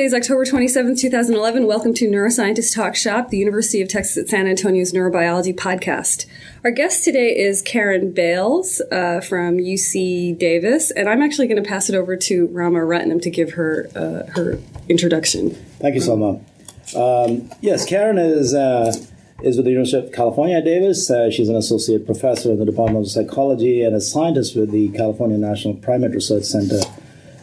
Today is October 27th, 2011. Welcome to Neuroscientist Talk Shop, the University of Texas at San Antonio's neurobiology podcast. Our guest today is Karen Bales uh, from UC Davis, and I'm actually going to pass it over to Rama Ratnam to give her uh, her introduction. Thank you, Salma. Um, yes, Karen is uh, is with the University of California Davis. Uh, she's an associate professor in the Department of Psychology and a scientist with the California National Primate Research Center.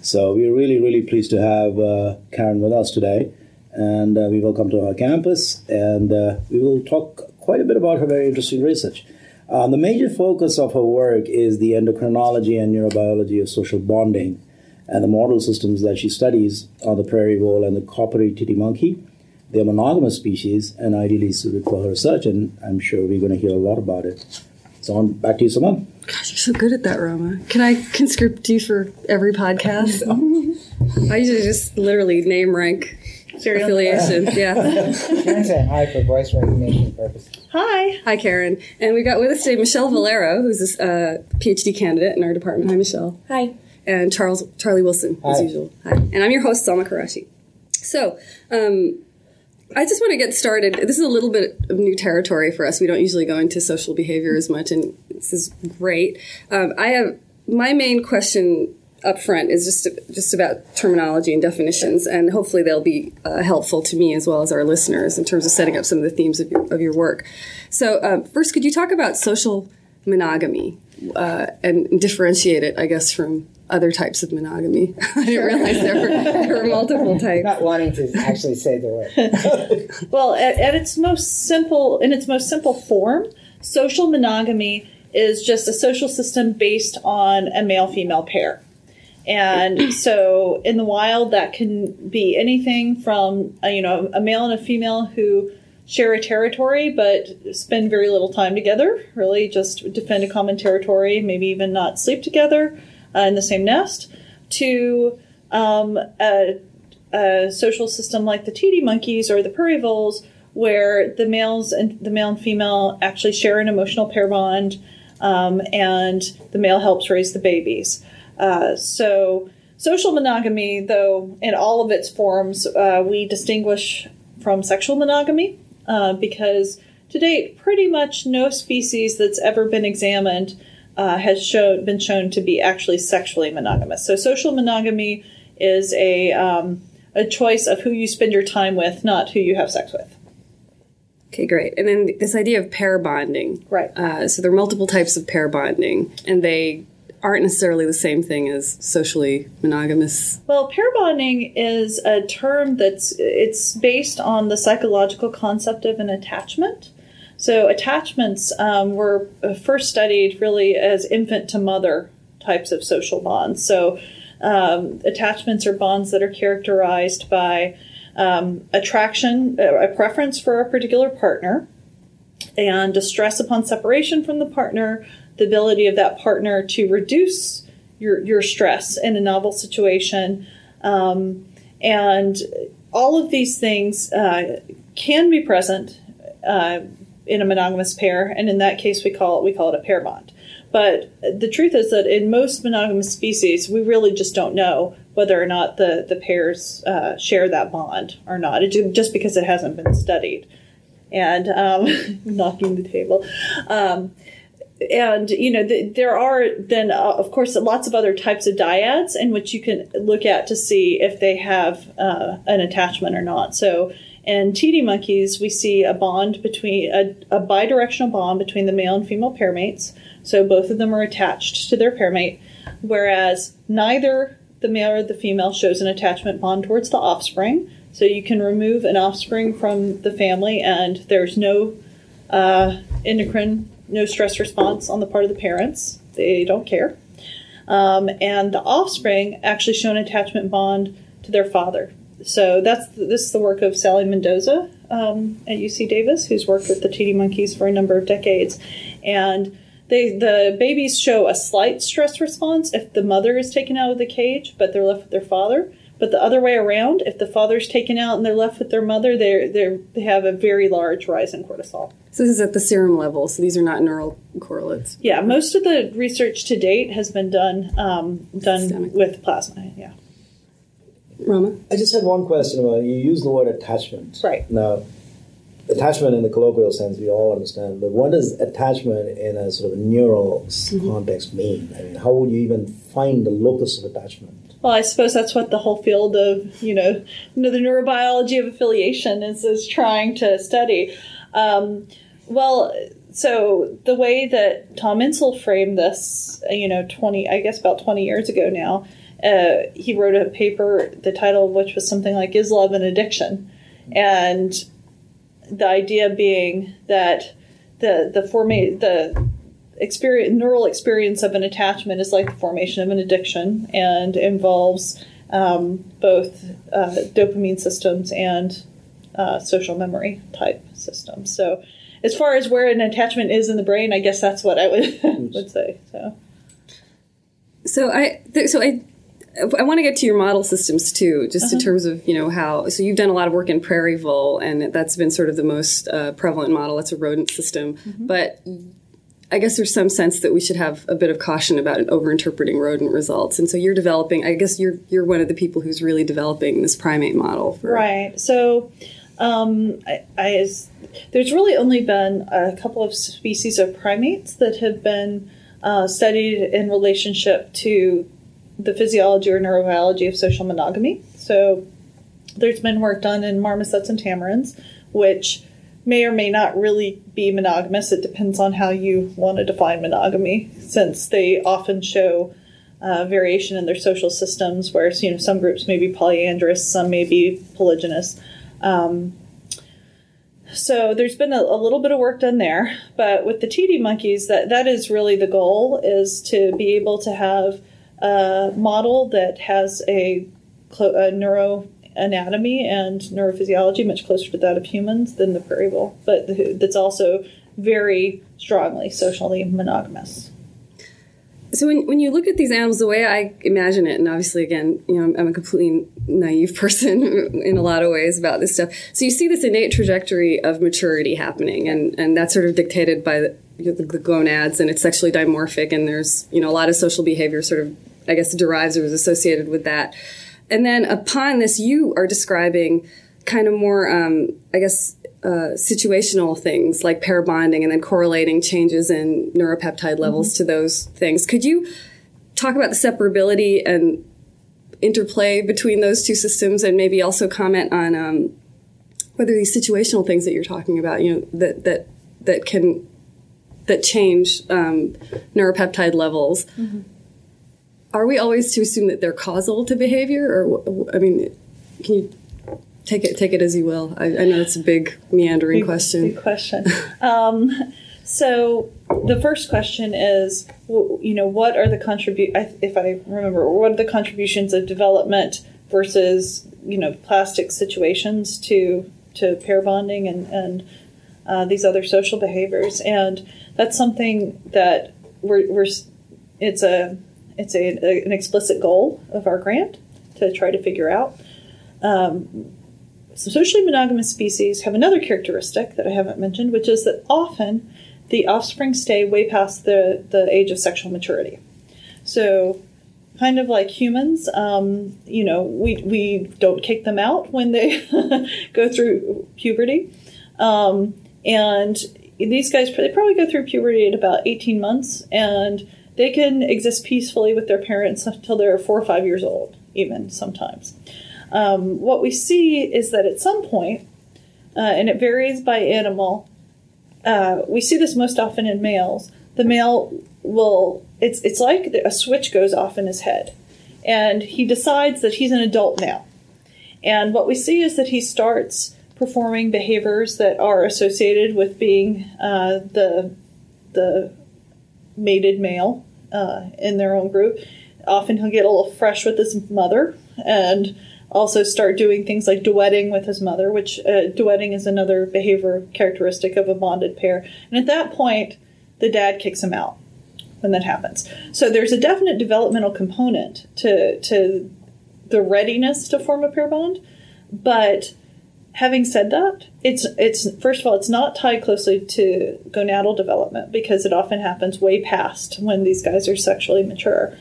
So we're really, really pleased to have uh, Karen with us today. And uh, we welcome to our campus, and uh, we will talk quite a bit about her very interesting research. Uh, the major focus of her work is the endocrinology and neurobiology of social bonding, and the model systems that she studies are the prairie vole and the coppery titi monkey. They're monogamous species and ideally suited for her research, and I'm sure we're going to hear a lot about it. So on, back to you, Simone. Gosh, you're so good at that, Rama. Can I conscript you for every podcast? I usually just literally name rank Serial. affiliation. Yeah. Karen saying hi for voice recognition purposes. Hi. Hi, Karen. And we got with us today Michelle Valero, who's a uh, PhD candidate in our department. Hi, Michelle. Hi. And Charles Charlie Wilson, as Hi. usual. Hi. And I'm your host, Salma Karashi. So, um, I just want to get started. This is a little bit of new territory for us. We don't usually go into social behavior as much, and this is great. Um, I have my main question up front is just just about terminology and definitions, and hopefully they'll be uh, helpful to me as well as our listeners in terms of setting up some of the themes of your, of your work. So, uh, first, could you talk about social monogamy uh, and differentiate it, I guess, from other types of monogamy? I didn't realize there were, there were multiple types. Not wanting to actually say the word. Well, at, at its most simple, in its most simple form, social monogamy is just a social system based on a male-female pair. And so, in the wild, that can be anything from uh, you know a male and a female who share a territory but spend very little time together. Really, just defend a common territory, maybe even not sleep together uh, in the same nest. To um, a, a social system like the titi monkeys or the prairie voles, where the males and the male and female actually share an emotional pair bond, um, and the male helps raise the babies. Uh, so, social monogamy, though, in all of its forms, uh, we distinguish from sexual monogamy uh, because to date, pretty much no species that's ever been examined uh, has shown, been shown to be actually sexually monogamous. So, social monogamy is a um, a choice of who you spend your time with, not who you have sex with. Okay, great. And then this idea of pair bonding. Right. Uh, so there are multiple types of pair bonding, and they aren't necessarily the same thing as socially monogamous. Well, pair bonding is a term that's it's based on the psychological concept of an attachment. So attachments um, were first studied really as infant to mother types of social bonds. So um, attachments are bonds that are characterized by um, attraction, a preference for a particular partner, and distress upon separation from the partner, the ability of that partner to reduce your, your stress in a novel situation. Um, and all of these things uh, can be present uh, in a monogamous pair, and in that case, we call it we call it a pair bond. But the truth is that in most monogamous species, we really just don't know whether or not the the pairs uh, share that bond or not. It, just because it hasn't been studied. And um, knocking the table. Um, and you know th- there are then uh, of course lots of other types of dyads in which you can look at to see if they have uh, an attachment or not so in titi monkeys we see a bond between a, a bidirectional bond between the male and female pair mates so both of them are attached to their pair mate whereas neither the male or the female shows an attachment bond towards the offspring so you can remove an offspring from the family and there's no uh, endocrine no stress response on the part of the parents. They don't care. Um, and the offspring actually show an attachment bond to their father. So that's this is the work of Sally Mendoza um, at UC Davis, who's worked with the titi monkeys for a number of decades, and they the babies show a slight stress response if the mother is taken out of the cage, but they're left with their father. But the other way around, if the father's taken out and they're left with their mother, they they they have a very large rise in cortisol. So this is at the serum level. So these are not neural correlates. Yeah, most of the research to date has been done um, done Systemic. with plasma. Yeah. Rama? I just had one question about you use the word attachment. Right. Now, attachment in the colloquial sense we all understand, but what does attachment in a sort of neural Mm-hmm. context mean? I mean, how would you even find the locus of attachment? Well, I suppose that's what the whole field of you know, you know the neurobiology of affiliation is is trying to study. Um, well, so the way that Tom Insel framed this, you know, twenty I guess about twenty years ago now, uh, he wrote a paper, the title of which was something like "Is Love an Addiction?" and the idea being that the the forma- the experience, neural experience of an attachment is like the formation of an addiction and involves um, both uh, dopamine systems and uh, social memory type systems. So, as far as where an attachment is in the brain, I guess that's what I would would say. So, So I, so I, I want to get to your model systems too, just in terms of you know how. So you've done a lot of work in prairie vole, and that's been sort of the most uh, prevalent model. It's a rodent system, but I guess there's some sense that we should have a bit of caution about overinterpreting rodent results. And so you're developing. I guess you're you're one of the people who's really developing this primate model. For, right. So, um, I, I there's really only been a couple of species of primates that have been uh, studied in relationship to the physiology or neurobiology of social monogamy. So there's been work done in marmosets and tamarins, which may or may not really be monogamous. It depends on how you want to define monogamy, since they often show uh, variation in their social systems, where you know some groups may be polyandrous, some may be polygynous. Um, so there's been a, a, little bit of work done there, but with the titi monkeys, that that is really the goal: is to be able to have a model that has a, a neuroanatomy and neurophysiology much closer to that of humans than the prairie vole, but that's also very strongly socially monogamous. So when, when you look at these animals, the way I imagine it, and obviously, again, you know, I'm, I'm, a completely naive person in a lot of ways about this stuff. So you see this innate trajectory of maturity happening, and, and that's sort of dictated by the, the, the gonads, and it's sexually dimorphic, and there's you know a lot of social behavior sort of, I guess, derives or is associated with that. And then upon this, you are describing kind of more, um, I guess, uh, situational things like pair bonding and then correlating changes in neuropeptide levels mm-hmm. to those things. Could you talk about the separability and interplay between those two systems and maybe also comment on um, whether these situational things that you're talking about, you know, that, that, that can, that change um, neuropeptide levels. Mm-hmm. Are we always to assume that they're causal to behavior or, I mean, can you take it take it as you will. I, I know it's a big meandering big, question. Big question. um, so the first question is, you know, what are the contribute? If I remember, what are the contributions of development versus you know plastic situations to to pair bonding and and uh, these other social behaviors? And that's something that we're, we're it's a it's a, a, an explicit goal of our grant to try to figure out. Um, socially monogamous species have another characteristic that I haven't mentioned, which is that often the offspring stay way past the, the age of sexual maturity. So, kind of like humans, um, you know, we, we don't kick them out when they go through puberty. Um, and these guys, they probably go through puberty at about 18 months, and they can exist peacefully with their parents until they're four or five years old, even sometimes. Um, what we see is that at some point, uh, and it varies by animal, uh, we see this most often in males. The male will, it's, it's like a switch goes off in his head, and he decides that he's an adult now. And what we see is that he starts performing behaviors that are associated with being uh, the, the mated male uh, in their own group. Often he'll get a little fresh with his mother and also start doing things like duetting with his mother, which uh, duetting is another behavior characteristic of a bonded pair. And at that point, the dad kicks him out when that happens. So there's a definite developmental component to to the readiness to form a pair bond, but having said that, it's it's first of all it's not tied closely to gonadal development because it often happens way past when these guys are sexually mature,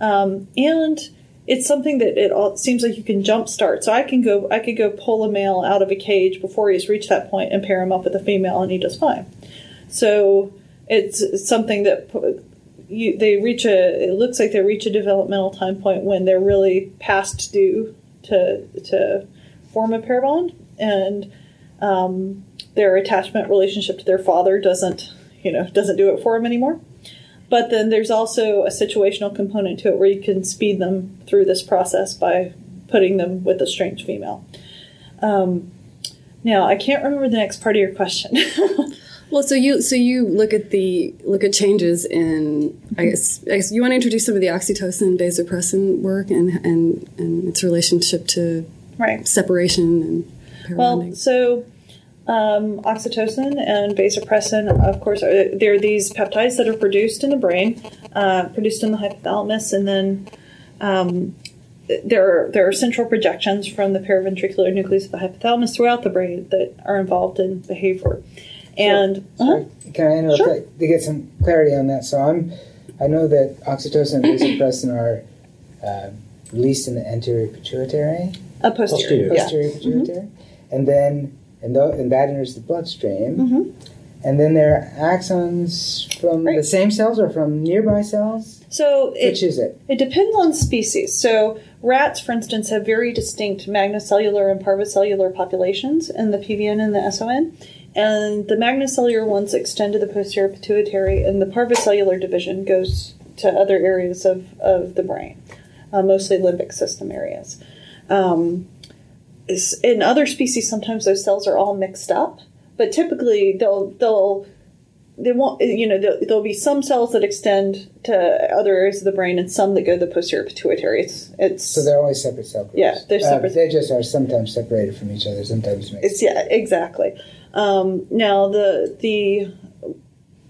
um, and it's something that it all seems like you can jumpstart. So I can go, I could go pull a male out of a cage before he's reached that point and pair him up with a female, and he does fine. So it's something that you, they reach a. It looks like they reach a developmental time point when they're really past due to to form a pair bond, and um, their attachment relationship to their father doesn't you know doesn't do it for them anymore. But then there's also a situational component to it where you can speed them through this process by putting them with a strange female. Um, now I can't remember the next part of your question. Well, so you so you look at the look at changes in I guess I guess you want to introduce some of the oxytocin vasopressin work and and and its relationship to right separation and Well, bonding. so um, oxytocin and vasopressin, of course, are, they're these peptides that are produced in the brain, uh, produced in the hypothalamus, and then um, there are, there are central projections from the paraventricular nucleus of the hypothalamus throughout the brain that are involved in behavior. And uh-huh. Can I interrupt Sure. that- to get some clarity on that? So I'm, I know that oxytocin and vasopressin are uh, released in the anterior pituitary, a posterior, Posterior. yeah. posterior pituitary, and then and, tho- and that enters the bloodstream. Mhm. And then there are axons from the same cells or from nearby cells. So it, Which is it? It depends on species. So rats, for instance, have very distinct magnocellular and parvocellular populations in the PVN and the SON. And the magnocellular ones extend to the posterior pituitary, and the parvocellular division goes to other areas of, of the brain, uh, mostly limbic system areas. Um, in other species, sometimes those cells are all mixed up, but typically they'll they'll they won't you know there- there'll be some cells that extend to other areas of the brain and some that go to the posterior pituitary it's it's So they're always separate cell groups. Yeah, they're Uh, separate. they just are sometimes separated from each other, sometimes mixed. it's yeah exactly um, now the the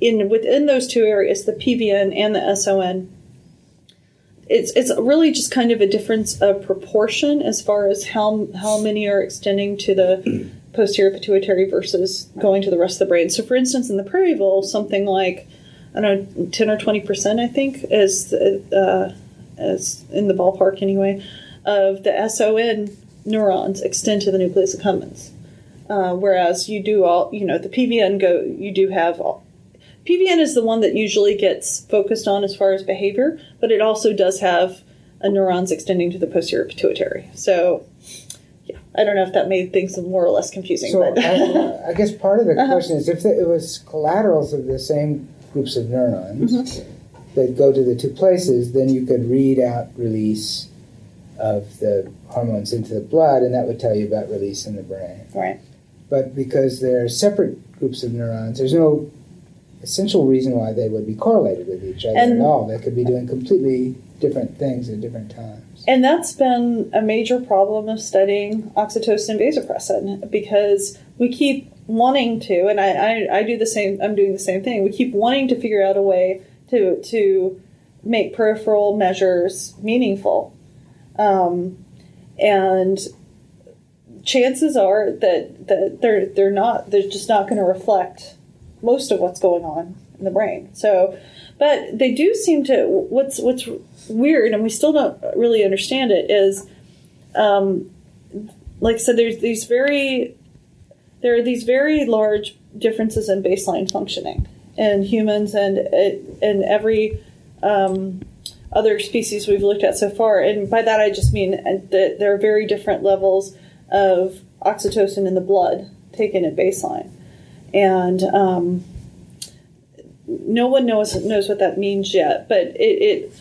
in within those two areas the pvn and the son it's it's really just kind of a difference of proportion as far as how how many are extending to the posterior pituitary versus going to the rest of the brain. So, for instance, in the prairie vole, something like I don't know, ten or twenty percent, I think, is uh, as in the ballpark anyway, of the SON neurons extend to the nucleus accumbens. Uh, whereas you do all, you know, the PVN go, you do have all, PVN is the one that usually gets focused on as far as behavior, but it also does have a neurons extending to the posterior pituitary. So, yeah, I don't know if that made things more or less confusing. So but I, I guess part of the Uh-huh. question is if it was collaterals of the same groups of neurons Mm-hmm. that go to the two places, then you could read out release of the hormones into the blood, and that would tell you about release in the brain. right, But because they're separate groups of neurons, there's no essential reason why they would be correlated with each other And- at all. They could be doing completely different things at different times. and that's been a major problem of studying oxytocin and vasopressin because we keep wanting to, and I, I, I do the same. I'm doing the same thing. We keep wanting to figure out a way to to make peripheral measures meaningful, um, and chances are that, that they're they're not they're just not going to reflect most of what's going on in the brain. So, but they do seem to. What's what's weird, and we still don't really understand it, is, um, like I said, there's these very there are these very large differences in baseline functioning in humans and in every um, other species we've looked at so far. And by that, I just mean that there are very different levels of oxytocin in the blood taken at baseline, and um, no one knows knows what that means yet. But it, it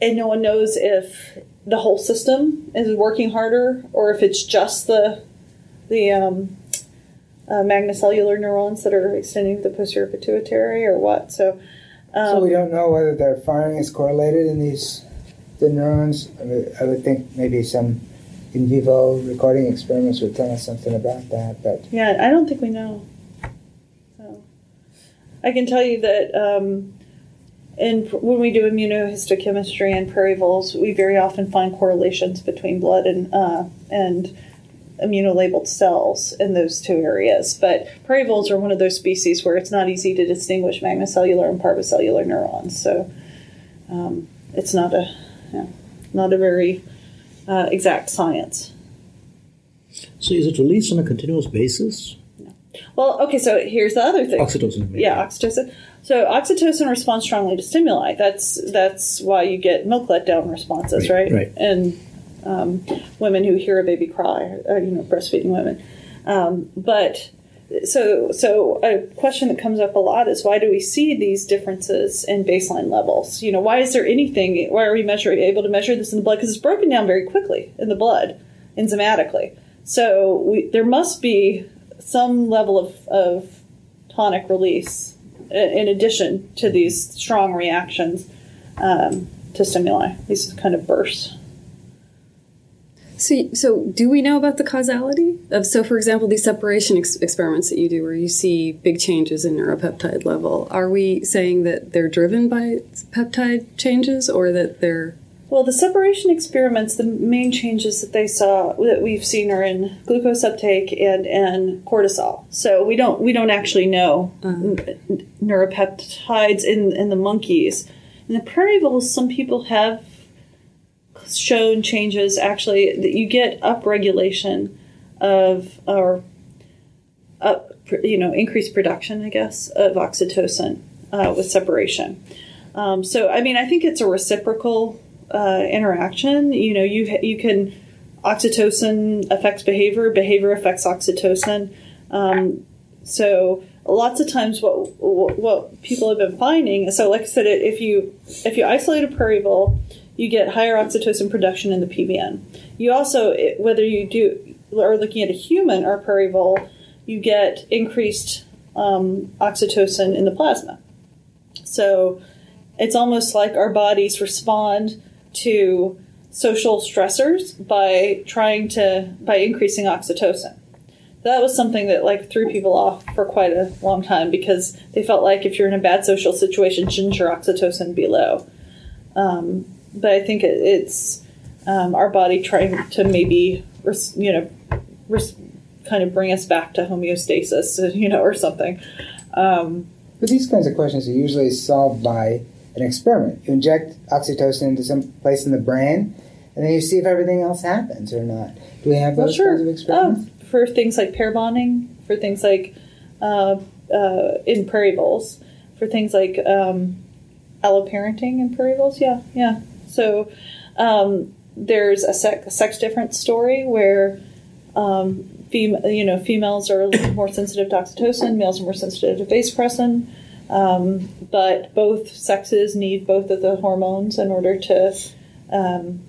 and no one knows if the whole system is working harder or if it's just the the um, uh, magnocellular neurons that are extending to the posterior pituitary or what. So, um, so we don't know whether their firing is correlated in these the neurons. I would think maybe some in vivo recording experiments would tell us something about that, but Yeah, I don't think we know. So, I can tell you that um, in, when we do immunohistochemistry in prairie voles, we very often find correlations between blood and uh, and immunolabeled cells in those two areas. But prairie voles are one of those species where it's not easy to distinguish magnocellular and parvocellular neurons. So um, it's not a yeah. not a very uh, exact science. So is it released on a continuous basis? Well, okay, so here's the other thing. Oxytocin. maybe. Yeah, oxytocin. So oxytocin responds strongly to stimuli. That's that's why you get milk letdown responses, Right, right? right. And um, women who hear a baby cry, or, you know, breastfeeding women. Um, but so so a question that comes up a lot is why do we see these differences in baseline levels? You know, why is there anything? Why are we measuring able to measure this in the blood? Because it's broken down very quickly in the blood, enzymatically. So we, there must be some level of, of tonic release in addition to these strong reactions um, to stimuli, these kind of bursts. So, so do we know about the causality of? So, for example, these separation ex- experiments that you do, where you see big changes in neuropeptide level, are we saying that they're driven by peptide changes, or that they're Well, the separation experiments, the main changes that they saw that we've seen are in glucose uptake and in cortisol. So we don't we don't actually know uh. n- neuropeptides in in the monkeys. In the prairie voles, some people have shown changes actually that you get upregulation of or up you know increased production, I guess, of oxytocin uh, with separation. Um, so, I mean, I think it's a reciprocal uh, interaction. You know, you you can oxytocin affects behavior, behavior affects oxytocin. Um, so, lots of times, what what people have been finding. So, like I said, if you if you isolate a prairie vole, you get higher oxytocin production in the PVN. You also, whether you do are looking at a human or a prairie vole, you get increased um, oxytocin in the plasma. So it's almost like our bodies respond to social stressors by trying to by increasing oxytocin. That was something that like threw people off for quite a long time because they felt like if you're in a bad social situation, shouldn't your oxytocin be low? Um, but I think it, it's um, our body trying to maybe res- you know res- kind of bring us back to homeostasis, you know, or something. Um, But these kinds of questions are usually solved by an experiment. You inject oxytocin into some place in the brain, and then you see if everything else happens or not. Do we have Well, those sure. kinds of experiments? Um, for things like pair bonding, for things like uh, uh, in prairie voles, for things like um, alloparenting in prairie voles. Yeah, yeah. So um, there's a, a sex difference story where um, fem- you know females are a little more sensitive to oxytocin, males are more sensitive to vasopressin. Um, but both sexes need both of the hormones in order to um,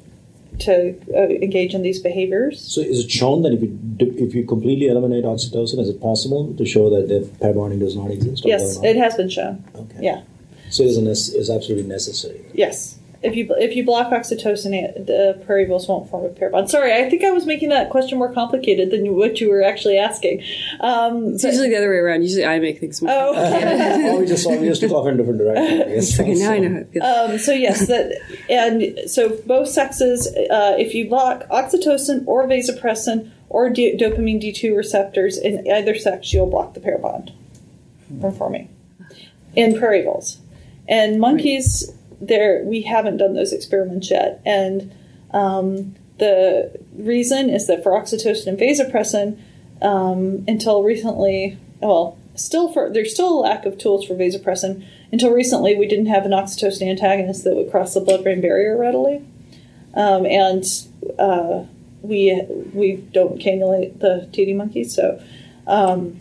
to uh, engage in these behaviors. So is it shown that if you do, if you completely eliminate oxytocin, is it possible to show that the pair bonding does not exist? Yes, it has been shown. Okay. Yeah. So it is, nece- is absolutely necessary. Yes. If you if you block oxytocin, the prairie voles won't form a pair bond. Sorry, I think I was making that question more complicated than what you were actually asking. Um, it's usually the other way around? Usually, I make things more. oh, or we just we just took off in a different direction. Okay, now I know how it feels. um, so yes, that and so both sexes, uh, if you block oxytocin or vasopressin or d- dopamine D two receptors in either sex, you'll block the pair bond from forming in prairie voles. And monkeys, there we haven't done those experiments yet, and um, the reason is that for oxytocin and vasopressin, um, until recently, well, still for there's still a lack of tools for vasopressin. Until recently, we didn't have an oxytocin antagonist that would cross the blood-brain barrier readily, um, and uh, we we don't cannulate the titi monkeys, so. Um,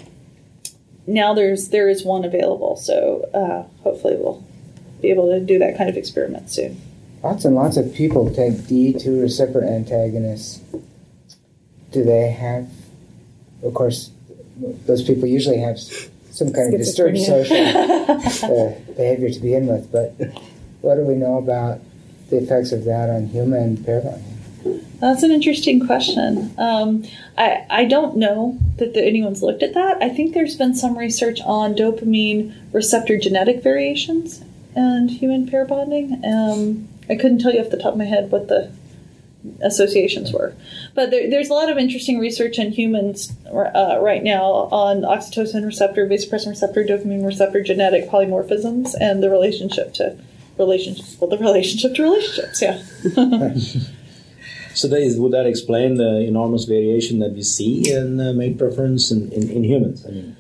now there's there is one available, so uh, hopefully we'll be able to do that kind of experiment soon. Lots and lots of people take D2 receptor antagonists. Do they have, of course, those people usually have some kind of disturbed social uh, behavior to begin with, but what do we know about the effects of that on human bonding? That's an interesting question. Um, I I don't know that the, anyone's looked at that. I think there's been some research on dopamine receptor genetic variations and human pair bonding. Um, I couldn't tell you off the top of my head what the associations were, but there, there's a lot of interesting research in humans uh, right now on oxytocin receptor, vasopressin receptor, dopamine receptor genetic polymorphisms and the relationship to relationships. Well, the relationship to relationships, yeah. So that is, would that explain the enormous variation that we see in uh, mate preference in, in, in humans? I mean,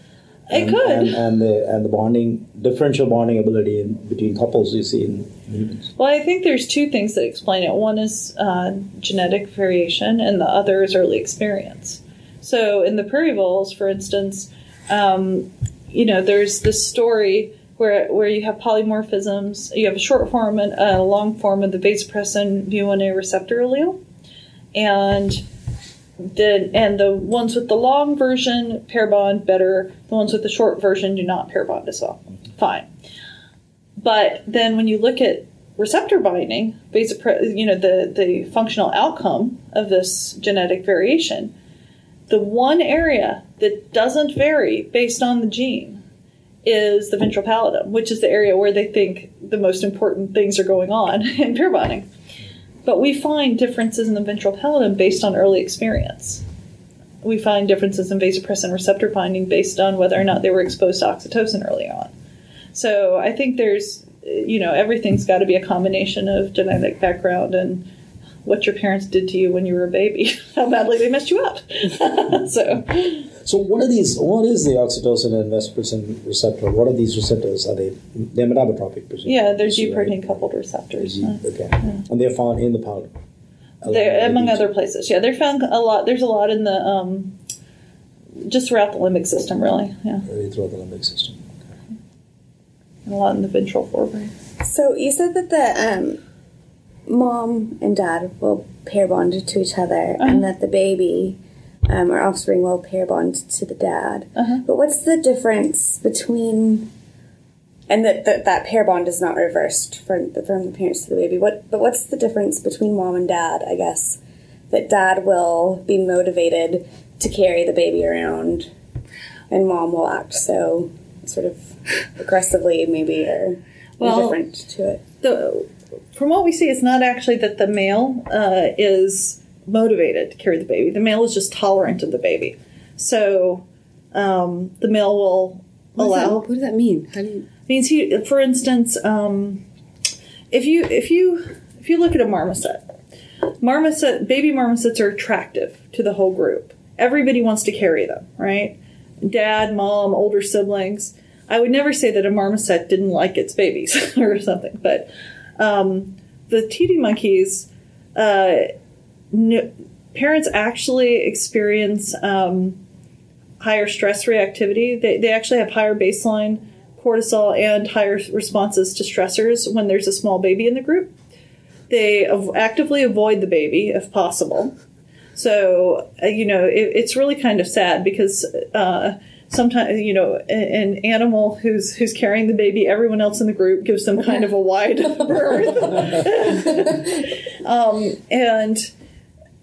It and, could. and, and the and the bonding differential bonding ability in, between couples you see in, in humans. Well, I think there's two things that explain it. One is uh, genetic variation, and the other is early experience. So, in the prairie voles, for instance, um, you know, there's this story where where you have polymorphisms. You have a short form and a long form of the vasopressin V1A receptor allele, and and the ones with the long version pair bond better. The ones with the short version do not pair bond as well. Fine. But then when you look at receptor binding, vasopre- you know, the, the functional outcome of this genetic variation, the one area that doesn't vary based on the gene is the ventral pallidum, which is the area where they think the most important things are going on in pair bonding. But we find differences in the ventral pallidum based on early experience. We find differences in vasopressin receptor binding based on whether or not they were exposed to oxytocin early on. So I think there's, you know, everything's got to be a combination of genetic background and what your parents did to you when you were a baby, how badly they messed you up. so So what are these? What is the oxytocin and vasopressin receptor? What are these receptors? Are they they're metabotropic? presumably, yeah, they're G right? protein coupled receptors. G- Okay, and they're found in the powder. They're, among other places. Yeah, they're found a lot. There's a lot in the um, just throughout the limbic system, really. Yeah, Really throughout the limbic system. and a lot in the ventral forebrain. So you said that the um, mom and dad will pair bond to each other, and that the baby um, or offspring will pair bond to the dad. Uh-huh. But what's the difference between? And that, that that pair bond is not reversed from the, from the parents to the baby. What? But what's the difference between mom and dad? I guess that dad will be motivated to carry the baby around, and mom will act so sort of aggressively, maybe, or Well- indifferent to it. the from what we see, it's not actually that the male uh, is motivated to carry the baby. The male is just tolerant of the baby. So um, the male will What does, that, allow. what does that mean? How do you? means he, for instance, um, if you if you if you look at a marmoset, marmoset baby marmosets are attractive to the whole group. Everybody wants to carry them, right? Dad, mom, older siblings. I would never say that a marmoset didn't like its babies or something, but um, the titi monkeys, uh, n- parents actually experience um, higher stress reactivity. They, they actually have higher baseline cortisol and higher responses to stressors when there's a small baby in the group. They actively avoid the baby if possible. So, uh, you know, it, it's really kind of sad because uh, sometimes, you know, a- an animal who's who's carrying the baby, everyone else in the group gives them kind of a wide berth. um, and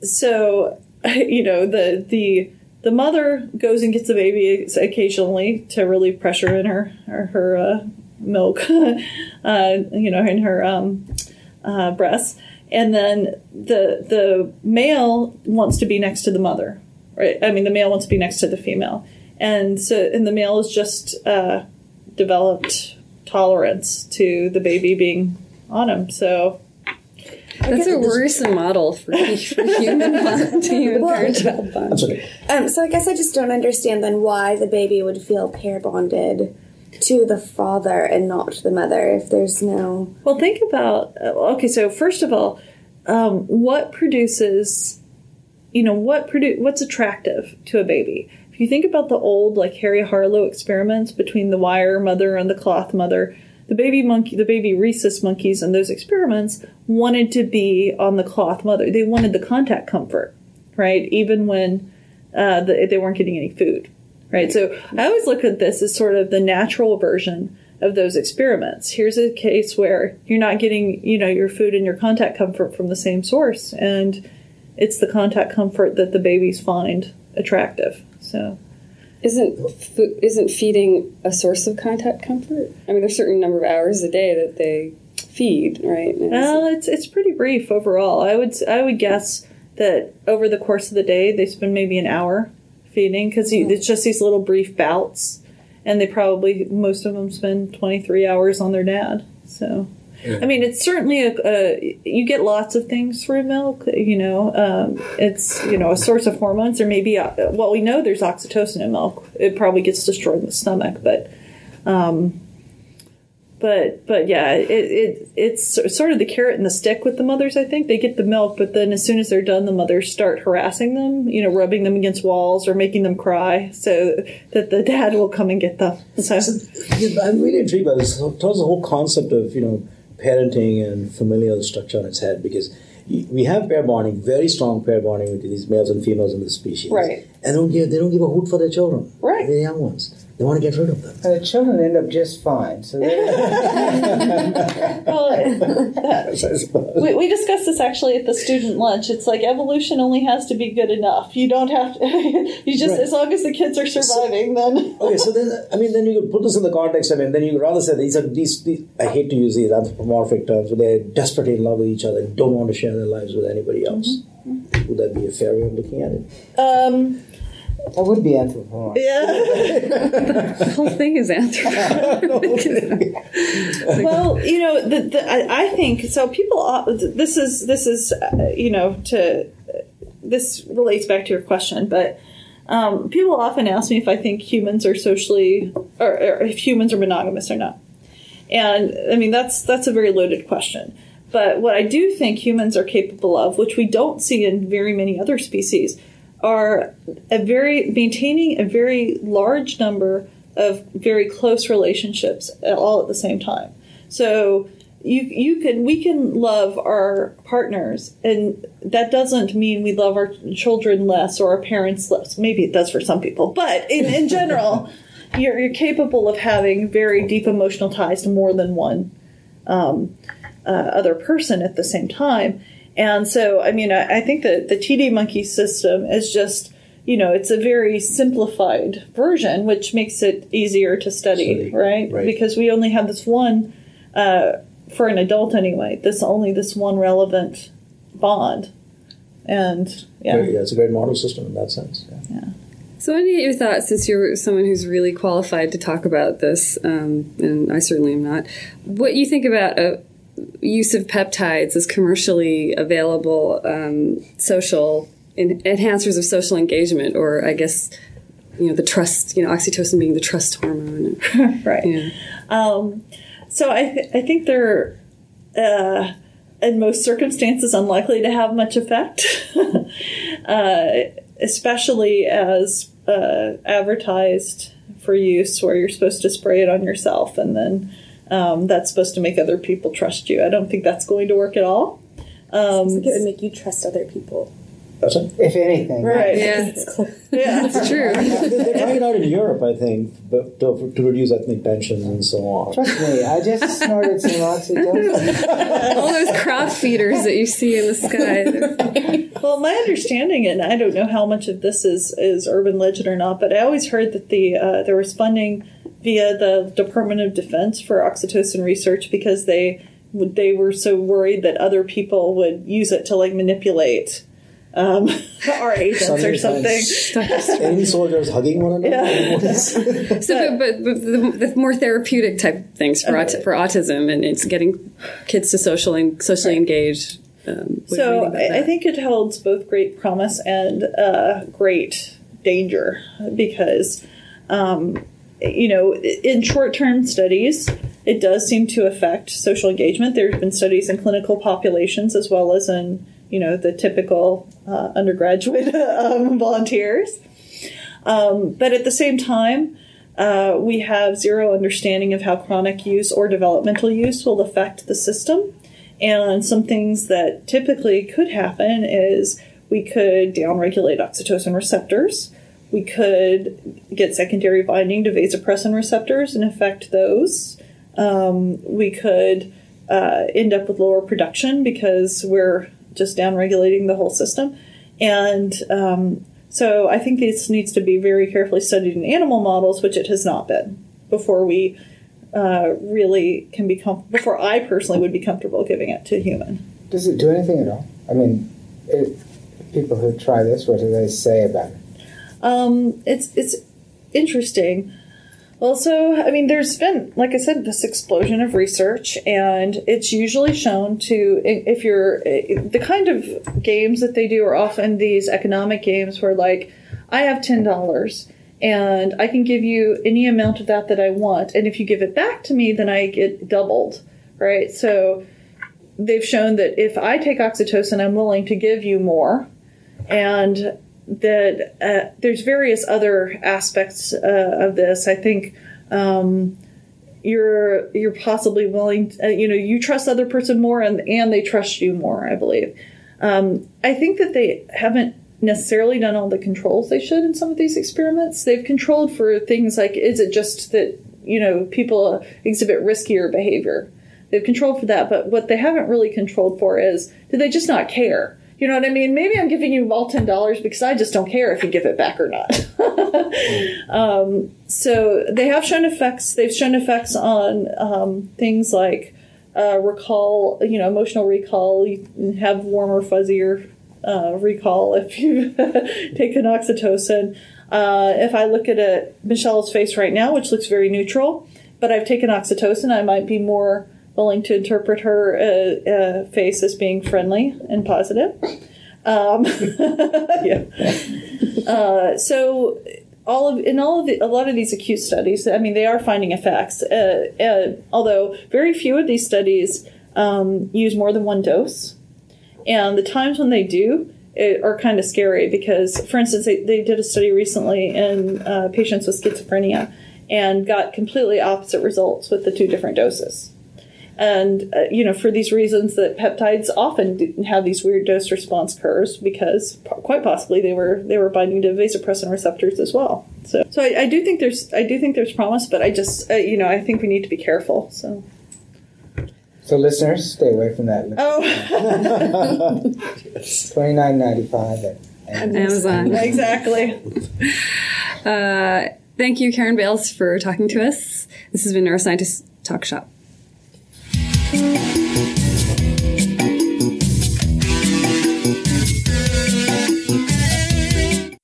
so, you know, the the the mother goes and gets the baby occasionally to relieve pressure in her her, her uh, milk, uh, you know, in her um, uh, breasts, and then the the male wants to be next to the mother, right? I mean, the male wants to be next to the female, and so and the male has just uh, developed tolerance to the baby being on him. So That's a worrisome model for, for human, to human Well- parent-child bond. That's okay. Um, so I guess I just don't understand then why the baby would feel pair bonded to the father and not the mother if there's no. Well, think about uh, okay. So first of all, um, what produces, you know, what produ- what's attractive to a baby? If you think about the old like Harry Harlow experiments between the wire mother and the cloth mother, the baby monkey, the baby rhesus monkeys, in those experiments wanted to be on the cloth mother. They wanted the contact comfort, right? Even when uh, the, they weren't getting any food, right? So I always look at this as sort of the natural version of those experiments. Here's a case where you're not getting, you know, your food and your contact comfort from the same source, and it's the contact comfort that the babies find attractive. So Isn't fo- isn't feeding a source of contact comfort? I mean, there's a certain number of hours a day that they feed, right? And well, it's it's pretty brief overall. I would I would guess that over the course of the day they spend maybe an hour feeding because it's just these little brief bouts, and they probably most of them spend 23 hours on their dad. So I mean, it's certainly a, a you get lots of things through milk. You know, um, it's you know a source of hormones. There may be uh, well, we know there's oxytocin in milk. It probably gets destroyed in the stomach, but. Um, but but yeah, it, it it's sort of the carrot and the stick with the mothers. I think they get the milk, but then as soon as they're done, the mothers start harassing them. You know, rubbing them against walls or making them cry, so that the dad will come and get them. So I'm really intrigued by this. Throws the whole concept of you know parenting and familial structure on its head because we have pair bonding, very strong pair bonding between these males and females in the species, right? And they don't give, they don't give a hoot for their children, right? The young ones. They want to get rid of them. And the children end up just fine. So well, we, we discussed this actually at the student lunch. It's like evolution only has to be good enough. You don't have to. you just right. as long as the kids are surviving, so, then. okay, so then I mean, then you could put this in the context. I mean, then you could rather say these are these, these. I hate to use these anthropomorphic terms, but they're desperately in love with each other and don't want to share their lives with anybody else. Mm-hmm. Would that be a fair way of looking at it? Um, that would be anthropomorphic. Yeah. the whole thing is anthropomorphic. well, you know, the, the, I, I, think so. People, this is this is uh, you know to this relates back to your question, but um, people often ask me if I think humans are socially or, or if humans are monogamous or not. And I mean that's that's a very loaded question. But what I do think humans are capable of, which we don't see in very many other species, are a very maintaining a very large number of very close relationships all at the same time. So you you can we can love our partners and that doesn't mean we love our children less or our parents less. Maybe it does for some people, but in, in general, you're, you're capable of having very deep emotional ties to more than one um, uh, other person at the same time. And so, I mean, I, I think that the titi monkey system is just, you know, it's a very simplified version, which makes it easier to study, study. Right? right? Because we only have this one, uh, for an adult anyway, this only this one relevant bond. And yeah. yeah, it's a great model system in that sense. Yeah. yeah. So, I want to get your thoughts, since you're someone who's really qualified to talk about this, um, and I certainly am not. What you think about a, use of peptides as commercially available um, social in, enhancers of social engagement, or I guess you know the trust, you know, oxytocin being the trust hormone, right? Yeah. Um, so I th- I think they're uh, in most circumstances unlikely to have much effect, uh, especially as uh, advertised for use, where you're supposed to spray it on yourself and then um, that's supposed to make other people trust you. I don't think that's going to work at all. Um, like it would make you trust other people. If anything, right? Yeah, yeah, that's true. They're trying it out in Europe, I think, but to, to reduce ethnic tensions and so on. Trust me, I just snorted some oxytocin. All those crop feeders that you see in the sky. well, my understanding, and I don't know how much of this is is urban legend or not, but I always heard that the uh, there was funding via the Department of Defense for oxytocin research because they they were so worried that other people would use it to like manipulate um, our agents or something. Any soldiers hugging one another. Yeah. so, but, but, the, the, more therapeutic type things for okay. for autism, and it's getting kids to social and socially right. engage. Um, so I, I, think it holds both great promise and uh, great danger because um, you know, in short term studies, it does seem to affect social engagement. There have been studies in clinical populations as well as in, you know, the typical uh, undergraduate um, volunteers. Um, but at the same time, uh, we have zero understanding of how chronic use or developmental use will affect the system. And some things that typically could happen is we could downregulate oxytocin receptors we could get secondary binding to vasopressin receptors and affect those. Um, we could uh, end up with lower production because we're just downregulating the whole system. And um, so I think this needs to be very carefully studied in animal models, which it has not been before we uh, really can be com- before I personally would be comfortable giving it to human. Does it do anything at all? I mean, people who try this, what do they say about it? Um, it's it's interesting. Well, so I mean, there's been, like I said, this explosion of research, and it's usually shown to if you're the kind of games that they do are often these economic games where, like, I have ten dollars and I can give you any amount of that that I want, and if you give it back to me, then I get doubled, right? So they've shown that if I take oxytocin, I'm willing to give you more, and that uh, there's various other aspects uh, of this. I think um, you're you're possibly willing, to, uh, you know, you trust other person more, and and they trust you more. I believe. Um, I think that they haven't necessarily done all the controls they should in some of these experiments. They've controlled for things like is it just that you know people exhibit riskier behavior. They've controlled for that, but what they haven't really controlled for is do they just not care? You know what I mean? Maybe I'm giving you all ten dollars because I just don't care if you give it back or not. um, so they have shown effects. They've shown effects on um, things like uh, recall, you know, emotional recall. You have warmer, fuzzier uh, recall if you take an oxytocin. Uh, if I look at a, Michelle's face right now, which looks very neutral, but I've taken oxytocin, I might be more willing to interpret her uh, uh, face as being friendly and positive. Um, yeah. Uh, so all of in all of the, a lot of these acute studies, I mean, they are finding effects. Uh, uh, although very few of these studies um, use more than one dose, and the times when they do it, are kind of scary because, for instance, they, they did a study recently in uh, patients with schizophrenia and got completely opposite results with the two different doses and uh, you know for these reasons that peptides often have these weird dose response curves because quite possibly they were they were binding to vasopressin receptors as well. So so I, I do think there's I do think there's promise but I just uh, you know I think we need to be careful so. So listeners stay away from that. Oh. Twenty nine ninety five at Amazon. Exactly. Uh, thank you Karen Bales for talking to us. This has been neuroscientist talk shop Thank you.